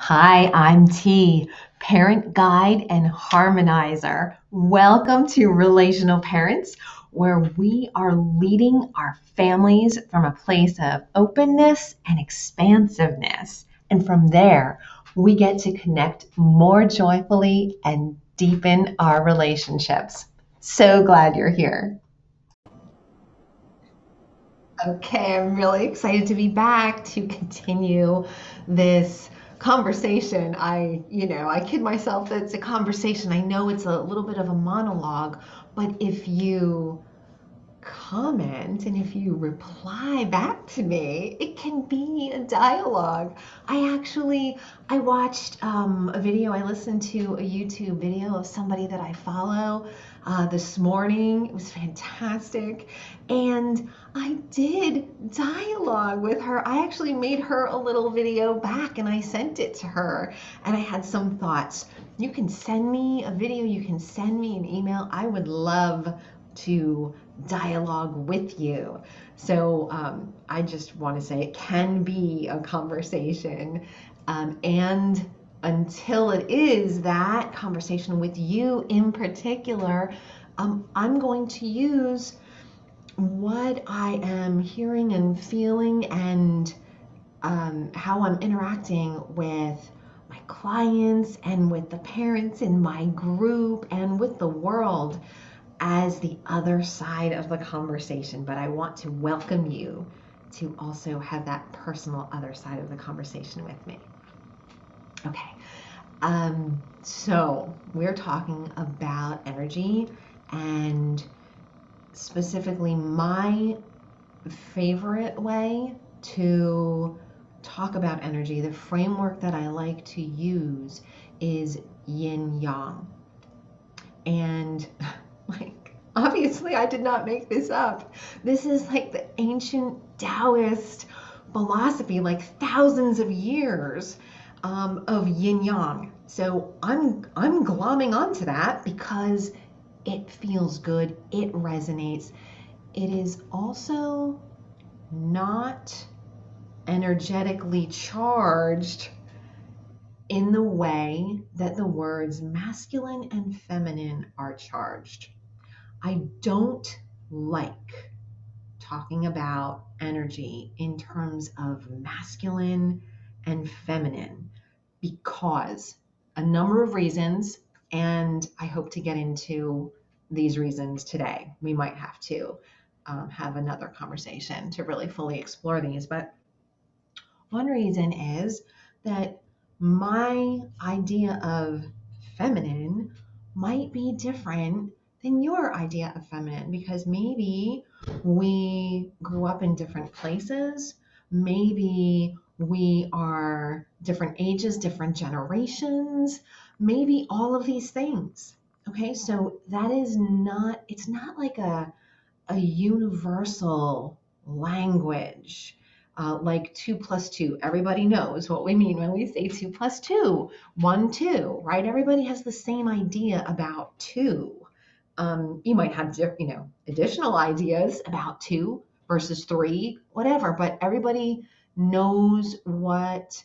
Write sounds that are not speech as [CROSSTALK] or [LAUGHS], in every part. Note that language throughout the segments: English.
Hi, I'm T, parent guide and harmonizer. Welcome to Relational Parents, where we are leading our families from a place of openness and expansiveness. And from there, we get to connect more joyfully and deepen our relationships. So glad you're here. Okay, I'm really excited to be back to continue this conversation. I, you know, I kid myself that it's a conversation. I know it's a little bit of a monologue, but if you comment and if you reply back to me, it can be a dialogue. I actually I watched um, a video. I listened to a YouTube video of somebody that I follow uh, this morning. It was fantastic, and I did dialogue with her. I actually made her a little video back and I sent it to her, and I had some thoughts. You can send me a video. You can send me an email. I would love to dialogue with you. So um, I just want to say it can be a conversation. Um, and until it is that conversation with you in particular, um, I'm going to use what I am hearing and feeling and um, how I'm interacting with my clients and with the parents in my group and with the world as the other side of the conversation, but I want to welcome you to also have that personal other side of the conversation with me. Okay, um, so we're talking about energy and specifically my favorite way to talk about energy, the framework that I like to use is yin yang. And [LAUGHS] like, obviously, I did not make this up. This is like the ancient Taoist philosophy, like thousands of years um, of yin yang. So I'm I'm glomming onto that because it feels good, it resonates. It is also not energetically charged in the way that the words masculine and feminine are charged. I don't like talking about energy in terms of masculine and feminine because a number of reasons, and I hope to get into these reasons today. We might have to um, have another conversation to really fully explore these, but one reason is that my idea of feminine might be different than your idea of feminine because maybe we grew up in different places. Maybe we are different ages, different generations, maybe all of these things. Okay, so that is not, it's not like a, a universal language. Uh, like two plus two. Everybody knows what we mean when we say two plus two, one, two, right? Everybody has the same idea about two. Um, you might have, you know, additional ideas about two versus three, whatever, but everybody knows what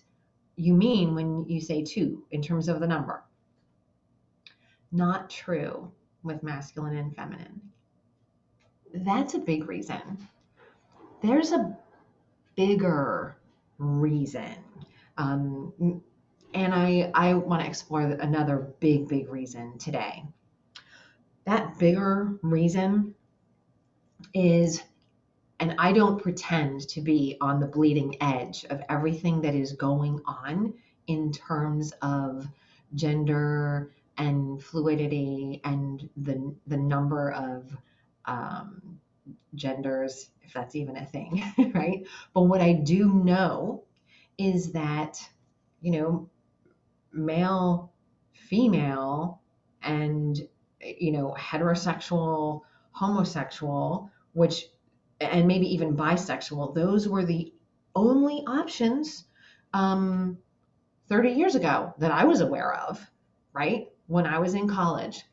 you mean when you say two in terms of the number. Not true with masculine and feminine. That's a big reason. There's a bigger reason. Um, and I, I want to explore another big, big reason today that bigger reason is, and I don't pretend to be on the bleeding edge of everything that is going on in terms of gender and fluidity and the, the number of um, genders, if that's even a thing, [LAUGHS] right? But what I do know is that, you know, male, female, and you know, heterosexual, homosexual, which, and maybe even bisexual, those were the only options um, 30 years ago that I was aware of, right? When I was in college.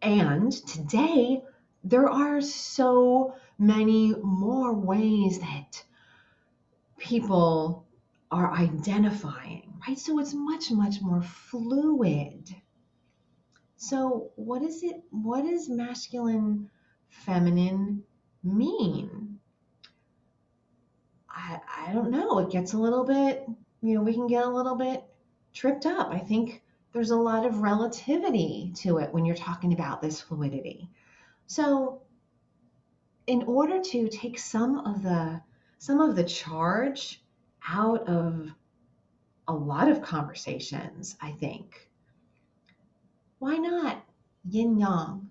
And today, there are so many more ways that people are identifying, right? So it's much, much more fluid. So what is it? What does masculine, feminine mean? I, I don't know. It gets a little bit, you know, we can get a little bit tripped up. I think there's a lot of relativity to it when you're talking about this fluidity. So in order to take some of the some of the charge out of a lot of conversations, I think. Why not yin yang?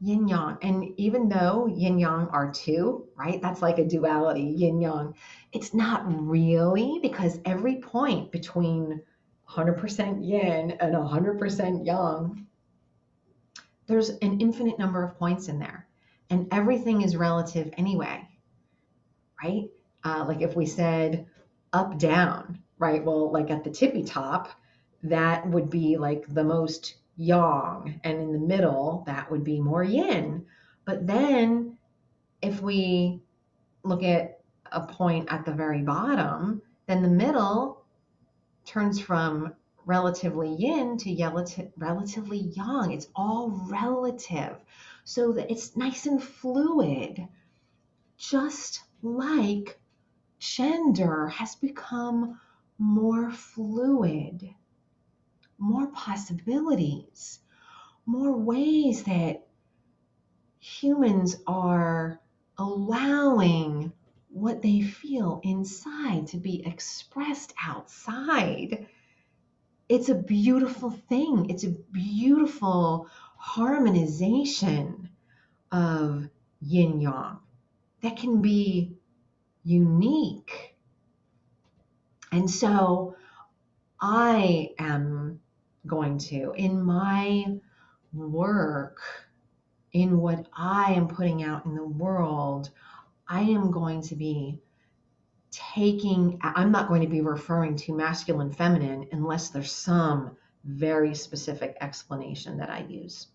Yin yang. And even though yin yang are two, right? That's like a duality, yin yang. It's not really because every point between 100% yin and 100% yang, there's an infinite number of points in there. And everything is relative anyway, right? Uh, like if we said up, down, right? Well, like at the tippy top, that would be like the most yang. And in the middle, that would be more yin. But then if we look at a point at the very bottom, then the middle turns from relatively yin to relatively yang. It's all relative. So that it's nice and fluid, just like gender has become more fluid, more possibilities, more ways that humans are allowing what they feel inside to be expressed outside. It's a beautiful thing. It's a beautiful harmonization of yin yang that can be unique. And so I am going to, in my work, in what I am putting out in the world, I am going to be taking, I'm not going to be referring to masculine, feminine unless there's some very specific explanation that I use.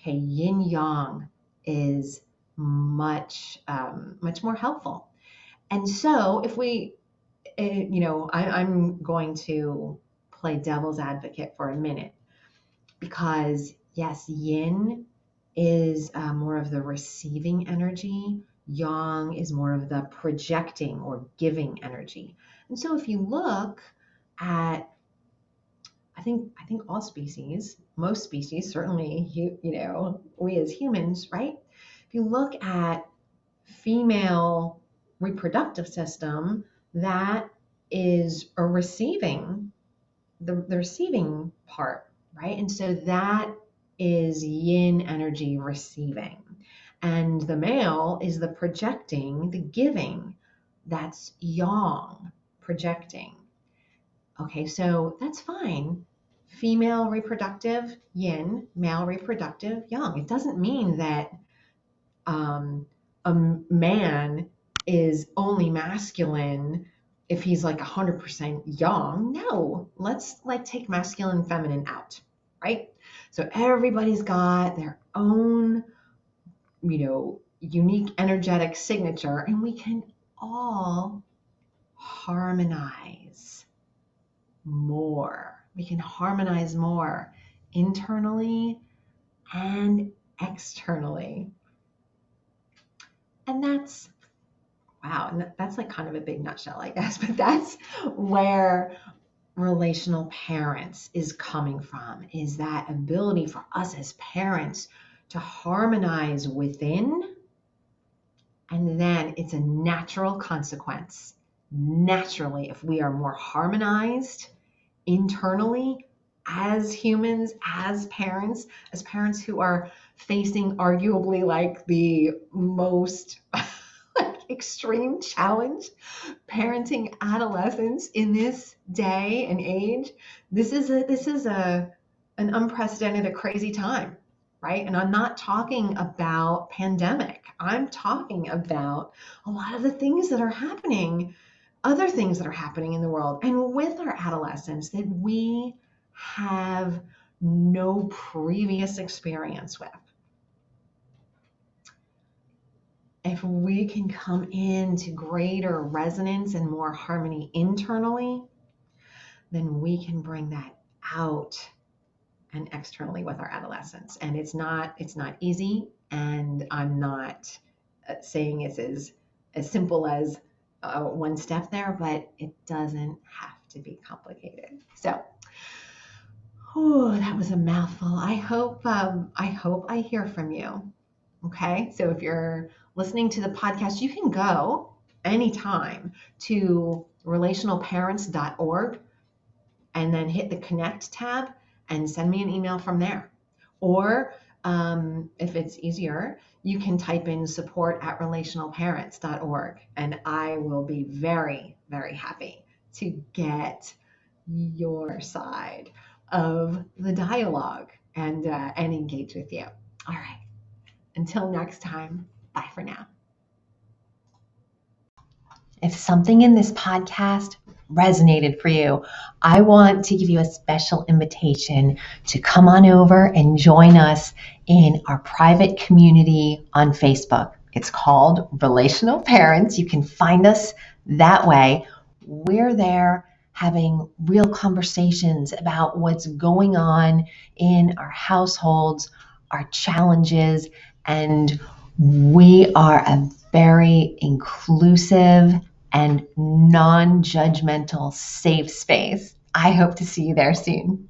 Okay, yin yang is much, um, much more helpful. And so if we, uh, you know, I, I'm going to play devil's advocate for a minute because yes, yin is uh, more of the receiving energy Yang is more of the projecting or giving energy. And so if you look at I think I think all species, most species, certainly you, you know, we as humans, right? If you look at female reproductive system, that is a receiving the, the receiving part, right? And so that is yin energy receiving. And the male is the projecting, the giving. That's yang, projecting. Okay, so that's fine. Female reproductive yin, male reproductive yang. It doesn't mean that um, a man is only masculine if he's like 100% yang. No, let's like take masculine feminine out, right? So everybody's got their own you know, unique energetic signature, and we can all harmonize more. We can harmonize more internally and externally. And that's, wow, and that's like kind of a big nutshell, I guess, [LAUGHS] but that's where relational parents is coming from, is that ability for us as parents to harmonize within. And then it's a natural consequence. Naturally, if we are more harmonized internally as humans, as parents, as parents who are facing arguably like the most [LAUGHS] extreme challenge parenting adolescents in this day and age this is a this is a an unprecedented a crazy time right? And I'm not talking about pandemic. I'm talking about a lot of the things that are happening, other things that are happening in the world and with our adolescents that we have no previous experience with. If we can come into greater resonance and more harmony internally, then we can bring that out and externally with our adolescents. And it's not it's not easy, and I'm not uh, saying it's as as simple as uh, one step there, but it doesn't have to be complicated. So, oh, that was a mouthful. I hope um, I hope I hear from you. Okay, so if you're listening to the podcast, you can go anytime to relationalparents.org and then hit the connect tab and send me an email from there. Or um, if it's easier, you can type in support at relationalparents.org and I will be very, very happy to get your side of the dialogue and, uh, and engage with you. All right. Until next time, bye for now. If something in this podcast resonated for you, I want to give you a special invitation to come on over and join us in our private community on Facebook. It's called Relational Parents. You can find us that way. We're there having real conversations about what's going on in our households, our challenges, and we are a very inclusive and non judgmental safe space. I hope to see you there soon.